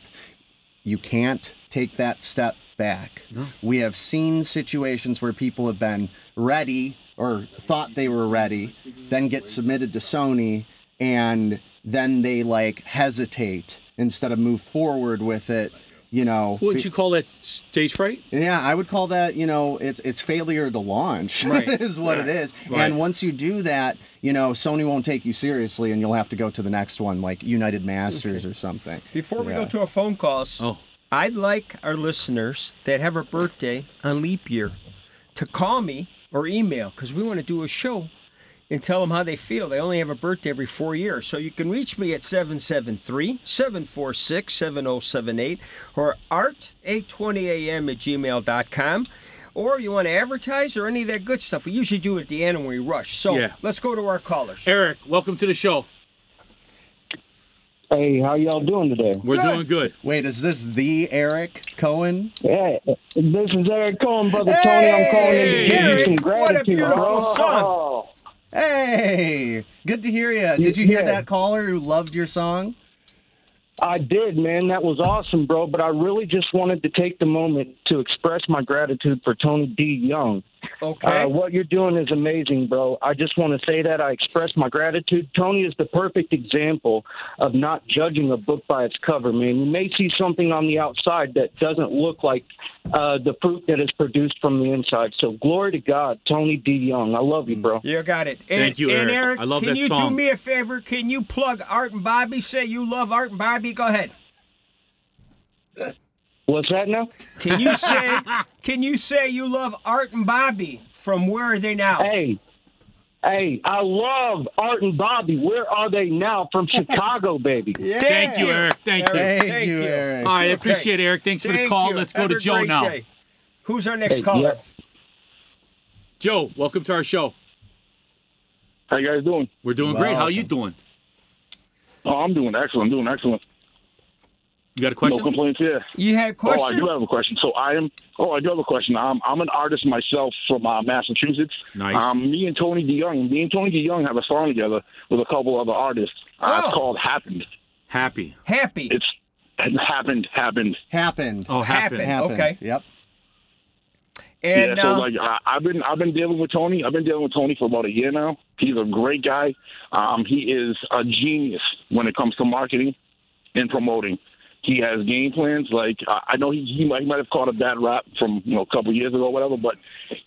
you can't take that step back. We have seen situations where people have been ready or thought they were ready, then get submitted to Sony and then they like hesitate instead of move forward with it, you know. Wouldn't you call that stage fright? Yeah, I would call that, you know, it's it's failure to launch Right. is what it is. Right. And once you do that, you know, Sony won't take you seriously and you'll have to go to the next one like United Masters or something. Before we Yeah. go to our phone calls, Oh. I'd like our listeners that have a birthday on leap year to call me or email because we want to do a show and tell them how they feel. They only have a birthday every four years. So you can reach me at 773 746 7078 or art820am at gmail.com. Or you want to advertise or any of that good stuff. We usually do it at the end when we rush. So Yeah. let's go to our callers. Eric, welcome to the show. Hey, how y'all doing today? We're Good. doing good. Wait, is this the Eric Cohen? Yeah, this is Eric Cohen, brother Tony. I'm calling in to give you Eric, some what a gratitude, beautiful bro. song. Oh. Hey, good to hear you. Did you hear Yeah. that caller who loved your song? I did, man. That was awesome, bro. But I really just wanted to take the moment to express my gratitude for Tony D. Young. Okay. Uh, what you're doing is amazing, bro. I just want to say that I express my gratitude. Tony is the perfect example of not judging a book by its cover, man. You may see something on the outside that doesn't look like uh, the fruit that is produced from the inside. So, glory to God, Tony DeYoung. I love you, bro. You got it. And, Thank you, and Eric. Eric. I love can that you do me a favor? Can you plug Art and Bobby? Say you love Art and Bobby. Go ahead. What's that now? Can you say? can you say you love Art and Bobby? From where are they now? Hey, Hey, I love Art and Bobby. Where are they now? From Chicago, baby. Thank you, Eric. Thank you. Thank you, Eric. All right, I Okay. appreciate it, Eric. Thanks for the call. you. Let's go Have to Joe now. day. Who's our next Hey, caller? Joe, welcome to our show. How you guys doing? We're doing great. How you doing? Oh, I'm doing excellent. I'm doing excellent. You got a question? No complaints. Yeah. You had a question? Oh, I do have a question. So I am. Oh, I do have a question. I'm I'm an artist myself from uh, Massachusetts. Nice. Um, me and Tony DeYoung. Me and Tony DeYoung have a song together with a couple other artists. Uh, Oh. It's called "Happened." Happy. Happy. It's happened. Happened. Happened. Oh, happened. Happened. Okay. Yep. And yeah, so uh, like I, I've been I've been dealing with Tony. I've been dealing with Tony for about a year now. He's a great guy. Um, he is a genius when it comes to marketing and promoting. He has game plans. Like I I know he he might, he might have caught a bad rap from you know a couple years ago, or whatever. But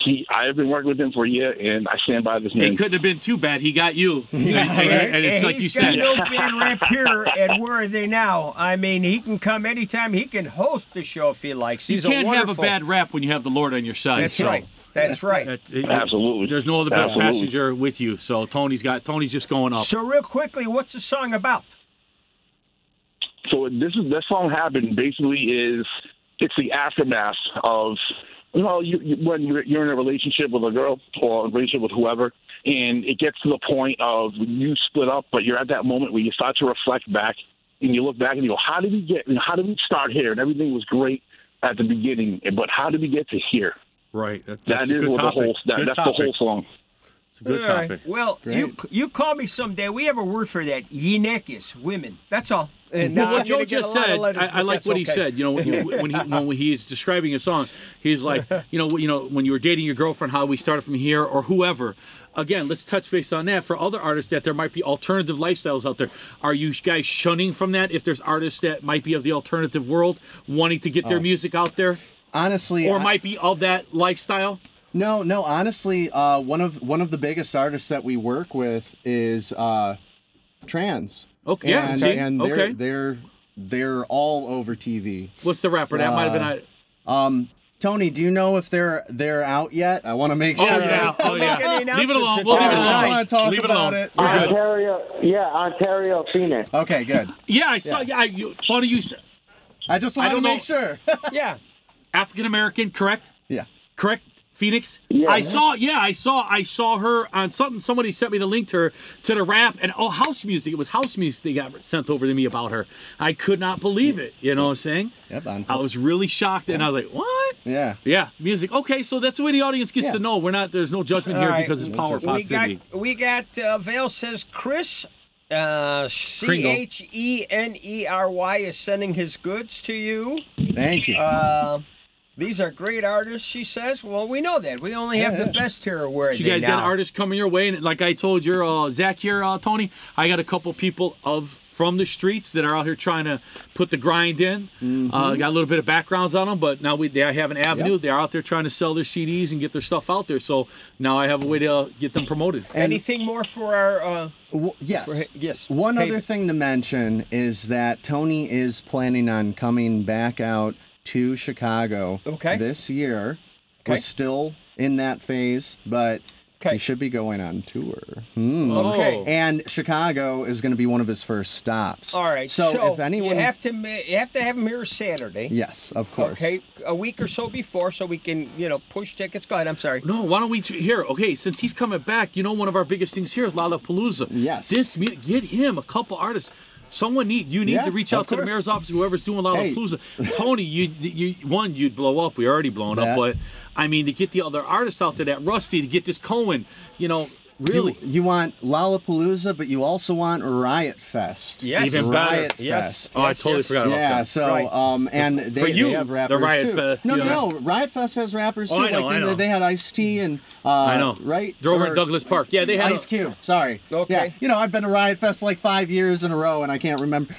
he I have been working with him for a year, and I stand by this man. It couldn't have been too bad. He got you. and, and- and it's and like you he's said. got no bad rap here. And where are they now? I mean, he can come anytime. He can host the show if he likes. You can't a have a bad rap when you have the Lord on your side. That's so right. That's right. that- it- Absolutely. There's no other best Absolutely. passenger with you. So Tony's got Tony's just going up. So real quickly, what's the song about? So this is this song happened basically is it's the aftermath of you know you, you, when you're, you're in a relationship with a girl or a relationship with whoever, and it gets to the point of you split up, but you're at that moment where you start to reflect back and you look back and you go, how did we get? How did we start here? And everything was great at the beginning, but how did we get to here? Right. That, That that's a good what topic. the whole that, good that's topic. the whole song. It's a good All right. topic. Well, you you call me someday. We have a word for that. Yenekis, women. That's all. And Well, now what Joe just a lot of said, letters, I, I like what he said. You know, when, you, when he when he's describing a song, he's like, you know, you know, when you were dating your girlfriend, how we started from here, or whoever. Again, let's touch base on that for other artists that there might be alternative lifestyles out there. Are you guys shunning from that? If there's artists that might be of the alternative world, wanting to get their Oh. music out there, Honestly, or I- might be of that lifestyle. No, no. Honestly, uh, one of one of the biggest artists that we work with is uh, trans. Okay, yeah, and, okay, and they're okay. they're they're all over TV. What's the rapper? That might have been. Uh, I- Um, Tony, do you know if they're they're out yet? I want to make Oh, sure. yeah. Oh, yeah. Make any Leave it alone. We'll leave it alone. I want to talk Leave it about alone. it. We're good. Ontario, yeah, Ontario, Phoenix. Okay, good. Yeah, I saw. Yeah, I, you, funny you. said- I just want to make know. sure. Yeah. African American, correct? Yeah. Correct. Phoenix. Yeah. I saw. Yeah, I saw. I saw her on something. Somebody sent me the link to her to the rap and oh, house music. It was house music they got sent over to me about her. I could not believe it. You know what I'm saying? Yep. On, I was really shocked, and I was like, "What? yeah. Yeah, music. Okay, so that's the way the audience gets Yeah. to know. We're not. There's no judgment All here right. because it's power We got positivity. we got uh, Vale says Chris uh, C Kringle. H E N E R Y is sending his goods to you. Thank you. Uh, these are great artists, she says. Well, we know that. We only have the best here. Where are So you guys now? got artists coming your way, and like I told your uh, Zak here, uh, Tony, I got a couple people of from the streets that are out here trying to put the grind in. Uh, got a little bit of backgrounds on them, but now we they have an avenue. Yep. They're out there trying to sell their CDs and get their stuff out there. So now I have a way to uh, get them promoted. Anything more for our? Uh, W- yes. for- yes. One Hey, other thing to mention is that Tony is planning on coming back out to Chicago Okay. this year. Okay. We're still in that phase, but Okay. he should be going on tour. Hmm. Okay. And Chicago is going to be one of his first stops. All right. So, if anyone, you have to you have to have him here Saturday. yes, of course. Okay, a week or so before, so we can you know push tickets. Go ahead. I'm sorry. No, why don't we here? Okay, since he's coming back, you know one of our biggest things here is Lollapalooza. Yes. This get him a couple artists. Someone need you need Yeah, to reach out to the mayor's office, whoever's doing Hey. Lollapalooza. Tony, you you one you'd blow up. We already blown up, but I mean to get the other artists out there, that Rusty, to get this Cohen, you know, really. You, you want Lollapalooza, but you also want Riot Fest. Yes. Even better. Riot Yes. Fest. Oh, I totally yes. forgot about Yeah, that. so Right. um, and For they, you, they have the rappers Riot too. Fest, No, you no, no. Riot Fest has rappers too. Oh, I know, like I they, know. they had Ice T and uh, I know. right. They're over Or at Douglas Park. Yeah, they had a- Ice Cube. Sorry. Okay. Yeah, you know I've been to Riot Fest like five years in a row, and I can't remember.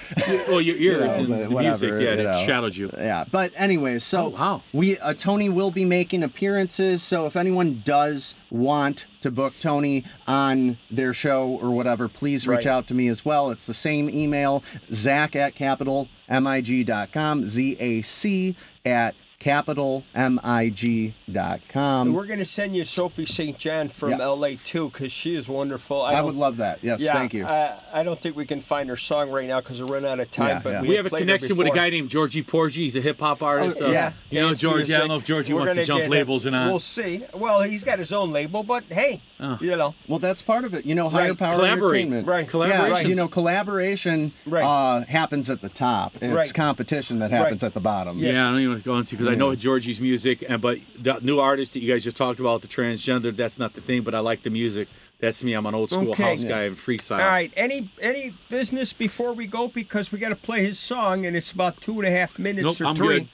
well, your ears know, and the whatever, music, yeah, you that know. shadowed you. Yeah, but anyways, so Oh, wow. we uh, Tony will be making appearances. So if anyone does want to book Tony on their show or whatever, please reach Right. out to me as well. It's the same email, Zak at capitalmig.com, Z A C at capitalmig.com. And we're going to send you Sophie St. John from Yes. LA too, because she is wonderful. I don't- would love that. Yes, yeah, thank you. I, I don't think we can find her song right now because we're running out of time. Yeah, but yeah. we, We had have a connection with a guy named Georgie Porgy. He's a hip hop artist. Oh, uh, yeah, You know, dance Georgie. I don't know if Georgie We're wants to gonna jump labels it. or not. We'll see. Well, he's got his own label, but hey, Oh. you know. Well, that's part of it. You know, higher Right. power Collaborate. entertainment. Right. Yeah, Collaborations. you know, collaboration uh, happens at the top. It's Right. competition that happens at the bottom. Yeah, I don't even want to go into because I know Georgie's music, and but the new artist that you guys just talked about, the transgender, that's not the thing. But I like the music. That's me. I'm an old school Okay. house guy and freestyle. All right. Any any business before we go because we got to play his song and it's about two and a half minutes Nope, or I'm three. good.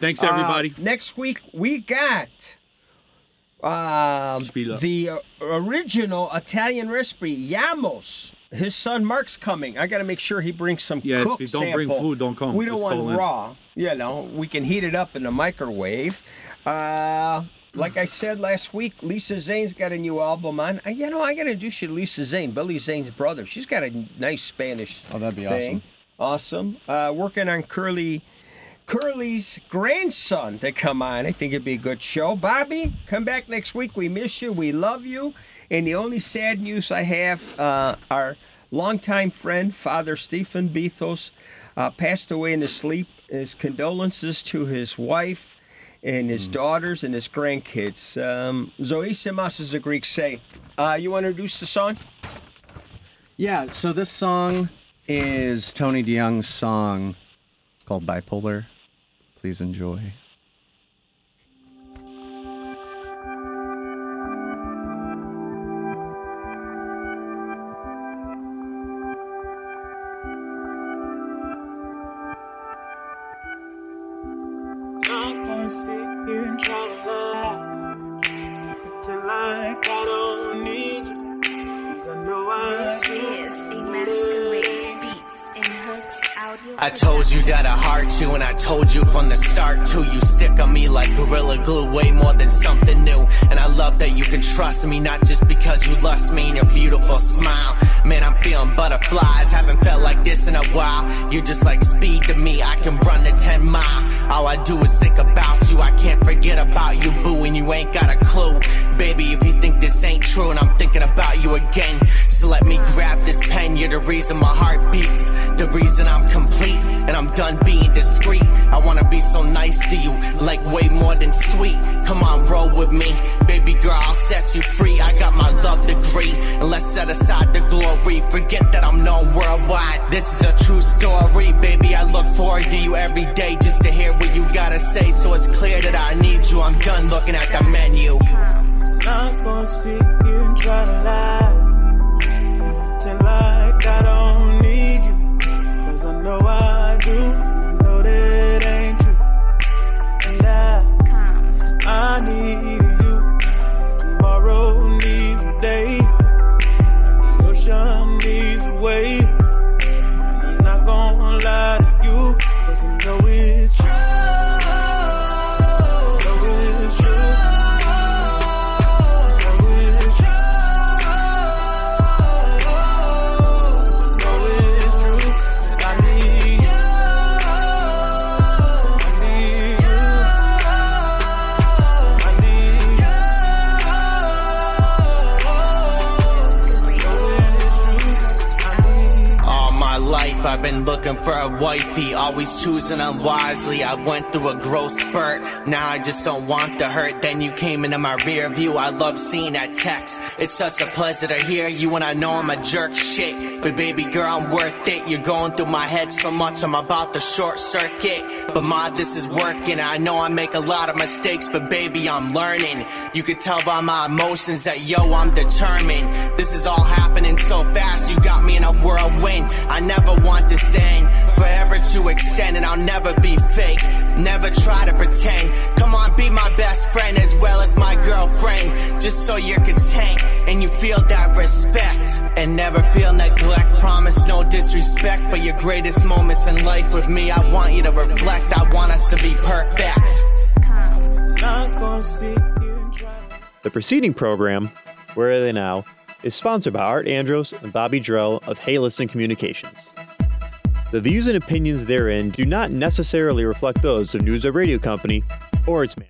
Thanks, Uh, everybody. next week we got um, the uh, original Italian recipe Yamos. His son Mark's coming. I got to make sure he brings some Yeah, if you don't bring food, don't come. We don't Just want raw. in. You know, we can heat it up in the microwave. Uh, like I said last week, Lisa Zane's got a new album on. Uh, You know, I got to introduce you to Lisa Zane, Billy Zane's brother. She's got a nice Spanish. Oh, that'd be thing. Awesome. Uh, working on Curly. Curly's grandson to come on. I think it'd be a good show. Bobby, come back next week. We miss you. We love you. And the only sad news I have, uh, our longtime friend, Father Stephen Bethos, uh, passed away in his sleep. His condolences to his wife and his daughters and his grandkids. Um, Zoisimas is a Greek say. Uh, you want to introduce the song? Yeah, so this song is Tony DeYoung's song called Bipolar. Please enjoy. You, and I told you from the start too. You stick on me like gorilla glue, way more than something new. And I love that you can trust me, not just because you lust me and your beautiful smile. Man, I'm feeling butterflies, haven't felt like this in a while. You're just like speed to me, I can run the 10 mile. All I do is think about you, I can't forget about you, boo, and you ain't got a clue. Baby, if you think this ain't true, and I'm thinking about you again, so let me grab this pen. You're the reason my heart beats, the reason I'm complete, and I'm done being discreet. I wanna be so nice to you, like way more than sweet. Come on, roll with me, baby girl, I'll set you free. I got my love degree, and let's set aside the glory. Forget that I'm known worldwide. This is a true story, baby. I look forward to you every day just to hear what you gotta say. So it's clear that I need you. I'm done looking at the menu. I'm not gonna sit here and try to lie Till like I don't need you Cause I know I do Need looking for a wifey, always choosing unwisely. I went through a growth spurt, now I just don't want the hurt. Then you came into my rear view, I love seeing that text. It's such a pleasure to hear you, and I know I'm a jerk shit. But baby girl, I'm worth it. You're going through my head so much, I'm about to short circuit. But ma, this is working. I know I make a lot of mistakes, but baby, I'm learning. You could tell by my emotions that yo, I'm determined. This is all happening so fast, you got me in a whirlwind. I never want this thing forever to extend, and I'll never be fake. Never try to pretend. Come on, be my best friend as well as my girlfriend. Just so you're content and you feel that respect. And never feel neglect. Promise no disrespect, but your greatest moments in life with me, I want you to reflect. I want us to be perfect. The preceding program, Where Are They Now, is sponsored by Art Andros and Bobby Drell of Hey Listen Communications. The views and opinions therein do not necessarily reflect those of News Radio Company or its management.